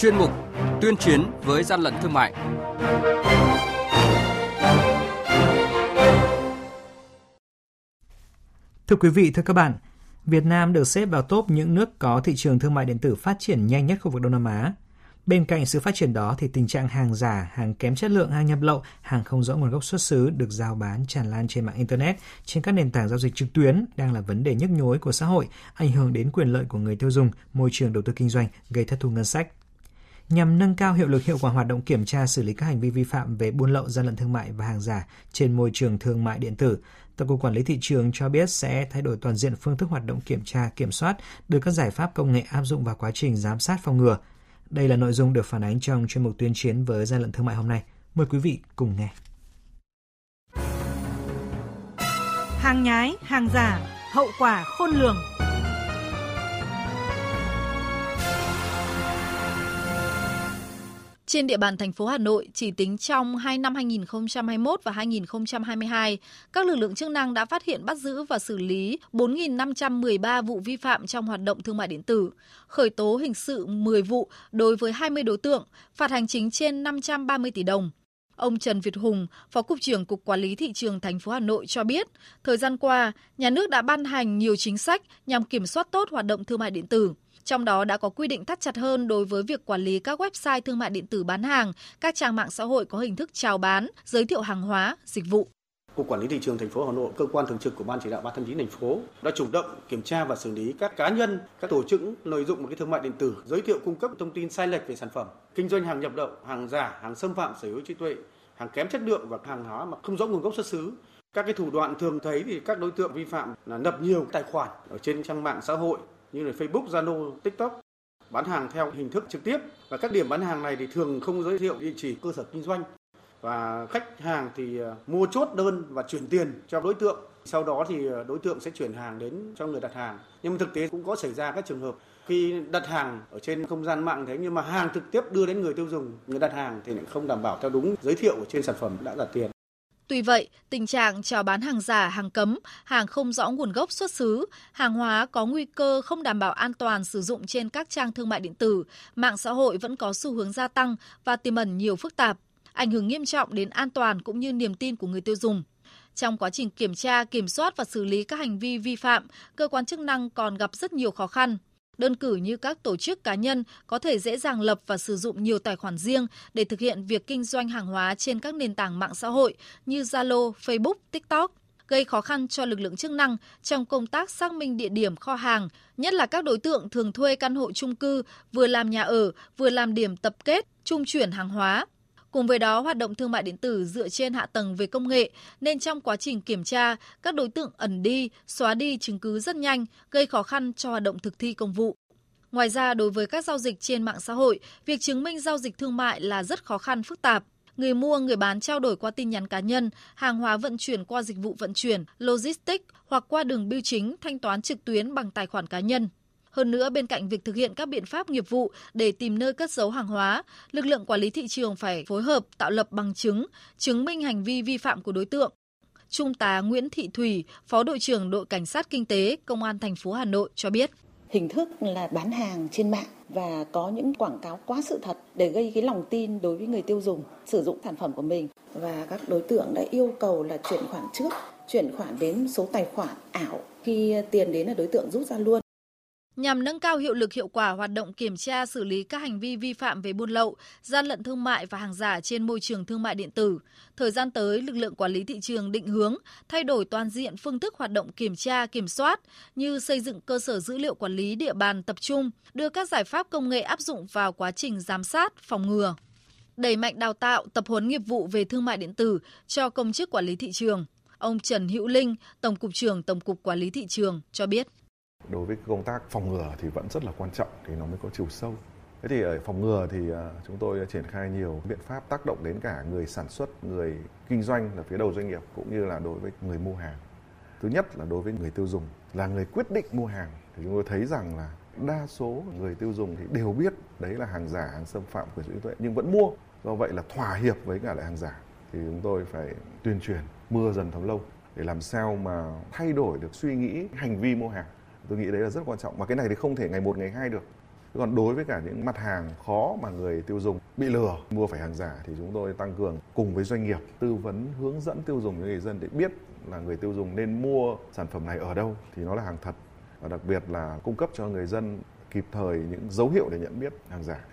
chuyên mục Tuyên chiến với gian lận thương mại. Thưa quý vị, thưa các bạn, Việt Nam được xếp vào top những nước có thị trường thương mại điện tử phát triển nhanh nhất khu vực Đông Nam Á. Bên cạnh sự phát triển đó thì tình trạng hàng giả, hàng kém chất lượng, hàng nhập lậu, hàng không rõ nguồn gốc xuất xứ được giao bán tràn lan trên mạng internet, trên các nền tảng giao dịch trực tuyến đang là vấn đề nhức nhối của xã hội, ảnh hưởng đến quyền lợi của người tiêu dùng, môi trường đầu tư kinh doanh, gây thất thu ngân sách. Nhằm nâng cao hiệu lực hiệu quả hoạt động kiểm tra xử lý các hành vi vi phạm về buôn lậu, gian lận thương mại và hàng giả trên môi trường thương mại điện tử, Tổng cục Quản lý thị trường cho biết sẽ thay đổi toàn diện phương thức hoạt động kiểm tra, kiểm soát, đưa các giải pháp công nghệ áp dụng vào quá trình giám sát phòng ngừa. Đây là nội dung được phản ánh trong chuyên mục tuyên chiến với gian lận thương mại hôm nay. Mời quý vị cùng nghe. Hàng nhái, hàng giả, hậu quả khôn lường. Trên địa bàn thành phố Hà Nội, chỉ tính trong 2 năm 2021 và 2022, các lực lượng chức năng đã phát hiện bắt giữ và xử lý 4.513 vụ vi phạm trong hoạt động thương mại điện tử, khởi tố hình sự 10 vụ đối với 20 đối tượng, phạt hành chính trên 530 tỷ đồng. Ông Trần Việt Hùng, Phó cục trưởng Cục Quản lý thị trường thành phố Hà Nội cho biết, thời gian qua, nhà nước đã ban hành nhiều chính sách nhằm kiểm soát tốt hoạt động thương mại điện tử. Trong đó đã có quy định thắt chặt hơn đối với việc quản lý các website thương mại điện tử bán hàng, các trang mạng xã hội có hình thức chào bán, giới thiệu hàng hóa, dịch vụ. Cục Quản lý thị trường thành phố Hà Nội, cơ quan thường trực của Ban chỉ đạo 389 thành phố đã chủ động kiểm tra và xử lý các cá nhân, các tổ chức lợi dụng một cái thương mại điện tử giới thiệu cung cấp thông tin sai lệch về sản phẩm, kinh doanh hàng nhập lậu, hàng giả, hàng xâm phạm sở hữu trí tuệ, hàng kém chất lượng và hàng hóa mà không rõ nguồn gốc xuất xứ. Các cái thủ đoạn thường thấy thì các đối tượng vi phạm là lập nhiều tài khoản ở trên trang mạng xã hội như là Facebook, Zalo, TikTok bán hàng theo hình thức trực tiếp. Và các điểm bán hàng này thì thường không giới thiệu địa chỉ cơ sở kinh doanh. Và khách hàng thì à, mua chốt đơn và chuyển tiền cho đối tượng. Sau đó thì à, đối tượng sẽ chuyển hàng đến cho người đặt hàng. Nhưng mà thực tế cũng có xảy ra các trường hợp khi đặt hàng ở trên không gian mạng thế nhưng mà hàng trực tiếp đưa đến người tiêu dùng người đặt hàng thì lại không đảm bảo theo đúng giới thiệu ở trên sản phẩm đã đặt tiền. Tuy vậy, tình trạng chào bán hàng giả, hàng cấm, hàng không rõ nguồn gốc xuất xứ, hàng hóa có nguy cơ không đảm bảo an toàn sử dụng trên các trang thương mại điện tử, mạng xã hội vẫn có xu hướng gia tăng và tiềm ẩn nhiều phức tạp, ảnh hưởng nghiêm trọng đến an toàn cũng như niềm tin của người tiêu dùng. Trong quá trình kiểm tra, kiểm soát và xử lý các hành vi vi phạm, cơ quan chức năng còn gặp rất nhiều khó khăn. Đơn cử như các tổ chức cá nhân có thể dễ dàng lập và sử dụng nhiều tài khoản riêng để thực hiện việc kinh doanh hàng hóa trên các nền tảng mạng xã hội như Zalo, Facebook, TikTok gây khó khăn cho lực lượng chức năng trong công tác xác minh địa điểm kho hàng, nhất là các đối tượng thường thuê căn hộ chung cư vừa làm nhà ở, vừa làm điểm tập kết, trung chuyển hàng hóa. Cùng với đó, hoạt động thương mại điện tử dựa trên hạ tầng về công nghệ, nên trong quá trình kiểm tra, các đối tượng ẩn đi, xóa đi chứng cứ rất nhanh, gây khó khăn cho hoạt động thực thi công vụ. Ngoài ra, đối với các giao dịch trên mạng xã hội, việc chứng minh giao dịch thương mại là rất khó khăn phức tạp. Người mua, người bán trao đổi qua tin nhắn cá nhân, hàng hóa vận chuyển qua dịch vụ vận chuyển, logistics hoặc qua đường bưu chính thanh toán trực tuyến bằng tài khoản cá nhân. Hơn nữa, bên cạnh việc thực hiện các biện pháp nghiệp vụ để tìm nơi cất giấu hàng hóa, lực lượng quản lý thị trường phải phối hợp tạo lập bằng chứng, chứng minh hành vi vi phạm của đối tượng. Trung tá Nguyễn Thị Thủy, Phó đội trưởng đội cảnh sát kinh tế Công an thành phố Hà Nội cho biết. Hình thức là bán hàng trên mạng và có những quảng cáo quá sự thật để gây cái lòng tin đối với người tiêu dùng sử dụng sản phẩm của mình. Và các đối tượng đã yêu cầu là chuyển khoản trước chuyển khoản đến số tài khoản ảo. Khi tiền đến là đối tượng rút ra luôn nhằm nâng cao hiệu lực hiệu quả hoạt động kiểm tra xử lý các hành vi vi phạm về buôn lậu, gian lận thương mại và hàng giả trên môi trường thương mại điện tử. Thời gian tới, lực lượng quản lý thị trường định hướng thay đổi toàn diện phương thức hoạt động kiểm tra, kiểm soát như xây dựng cơ sở dữ liệu quản lý địa bàn tập trung, đưa các giải pháp công nghệ áp dụng vào quá trình giám sát, phòng ngừa. Đẩy mạnh đào tạo, tập huấn nghiệp vụ về thương mại điện tử cho công chức quản lý thị trường. Ông Trần Hữu Linh, Tổng cục trưởng Tổng cục Quản lý thị trường cho biết đối với công tác phòng ngừa thì vẫn rất là quan trọng thì nó mới có chiều sâu. Thế thì ở phòng ngừa thì à, chúng tôi triển khai nhiều biện pháp tác động đến cả người sản xuất, người kinh doanh là phía đầu doanh nghiệp cũng như là đối với người mua hàng. Thứ nhất là đối với người tiêu dùng, là người quyết định mua hàng. Thì chúng tôi thấy rằng là đa số người tiêu dùng thì đều biết đấy là hàng giả, hàng xâm phạm quyền sở hữu tuệ nhưng vẫn mua. Do vậy là thỏa hiệp với cả lại hàng giả. Thì chúng tôi phải tuyên truyền, mưa dần thấm lâu để làm sao mà thay đổi được suy nghĩ, hành vi mua hàng tôi nghĩ đấy là rất quan trọng. Mà cái này thì không thể ngày một, ngày hai được. Còn đối với cả những mặt hàng khó mà người tiêu dùng bị lừa, mua phải hàng giả thì chúng tôi tăng cường cùng với doanh nghiệp tư vấn, hướng dẫn tiêu dùng cho người dân để biết là người tiêu dùng nên mua sản phẩm này ở đâu thì nó là hàng thật. Và đặc biệt là cung cấp cho người dân kịp thời những dấu hiệu để nhận biết hàng giả.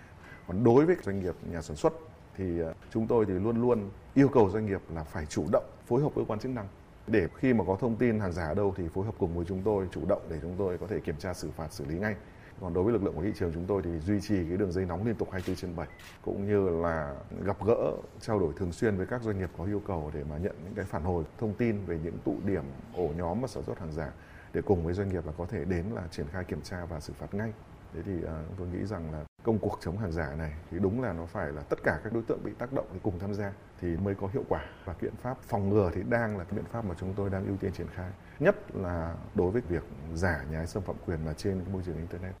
Còn đối với doanh nghiệp nhà sản xuất thì ờ, chúng tôi thì luôn luôn yêu cầu doanh nghiệp là phải chủ động phối hợp với cơ quan chức năng để khi mà có thông tin hàng giả ở đâu thì phối hợp cùng với chúng tôi chủ động để chúng tôi có thể kiểm tra xử phạt xử lý ngay. Còn đối với lực lượng của thị trường chúng tôi thì duy trì cái đường dây nóng liên tục 24 trên 7 cũng như là gặp gỡ trao đổi thường xuyên với các doanh nghiệp có yêu cầu để mà nhận những cái phản hồi thông tin về những tụ điểm ổ nhóm mà sản xuất hàng giả để cùng với doanh nghiệp là có thể đến là triển khai kiểm tra và xử phạt ngay. Thế thì uh, tôi nghĩ rằng là công cuộc chống hàng giả này thì đúng là nó phải là tất cả các đối tượng bị tác động thì cùng tham gia thì mới có hiệu quả và biện pháp phòng ngừa thì đang là cái biện pháp mà chúng tôi đang ưu tiên triển khai nhất là đối với việc giả nhái xâm phạm quyền mà trên môi trường internet.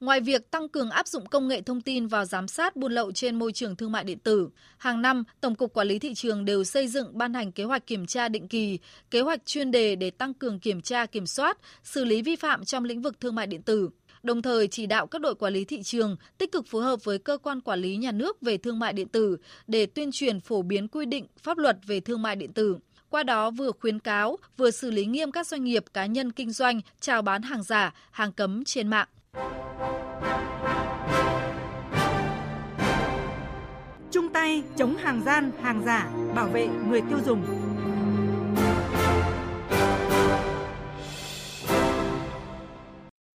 Ngoài việc tăng cường áp dụng công nghệ thông tin vào giám sát buôn lậu trên môi trường thương mại điện tử, hàng năm Tổng cục Quản lý thị trường đều xây dựng ban hành kế hoạch kiểm tra định kỳ, kế hoạch chuyên đề để tăng cường kiểm tra kiểm soát, xử lý vi phạm trong lĩnh vực thương mại điện tử đồng thời chỉ đạo các đội quản lý thị trường tích cực phối hợp với cơ quan quản lý nhà nước về thương mại điện tử để tuyên truyền phổ biến quy định pháp luật về thương mại điện tử. Qua đó vừa khuyến cáo, vừa xử lý nghiêm các doanh nghiệp cá nhân kinh doanh chào bán hàng giả, hàng cấm trên mạng. Chung tay chống hàng gian, hàng giả, bảo vệ người tiêu dùng.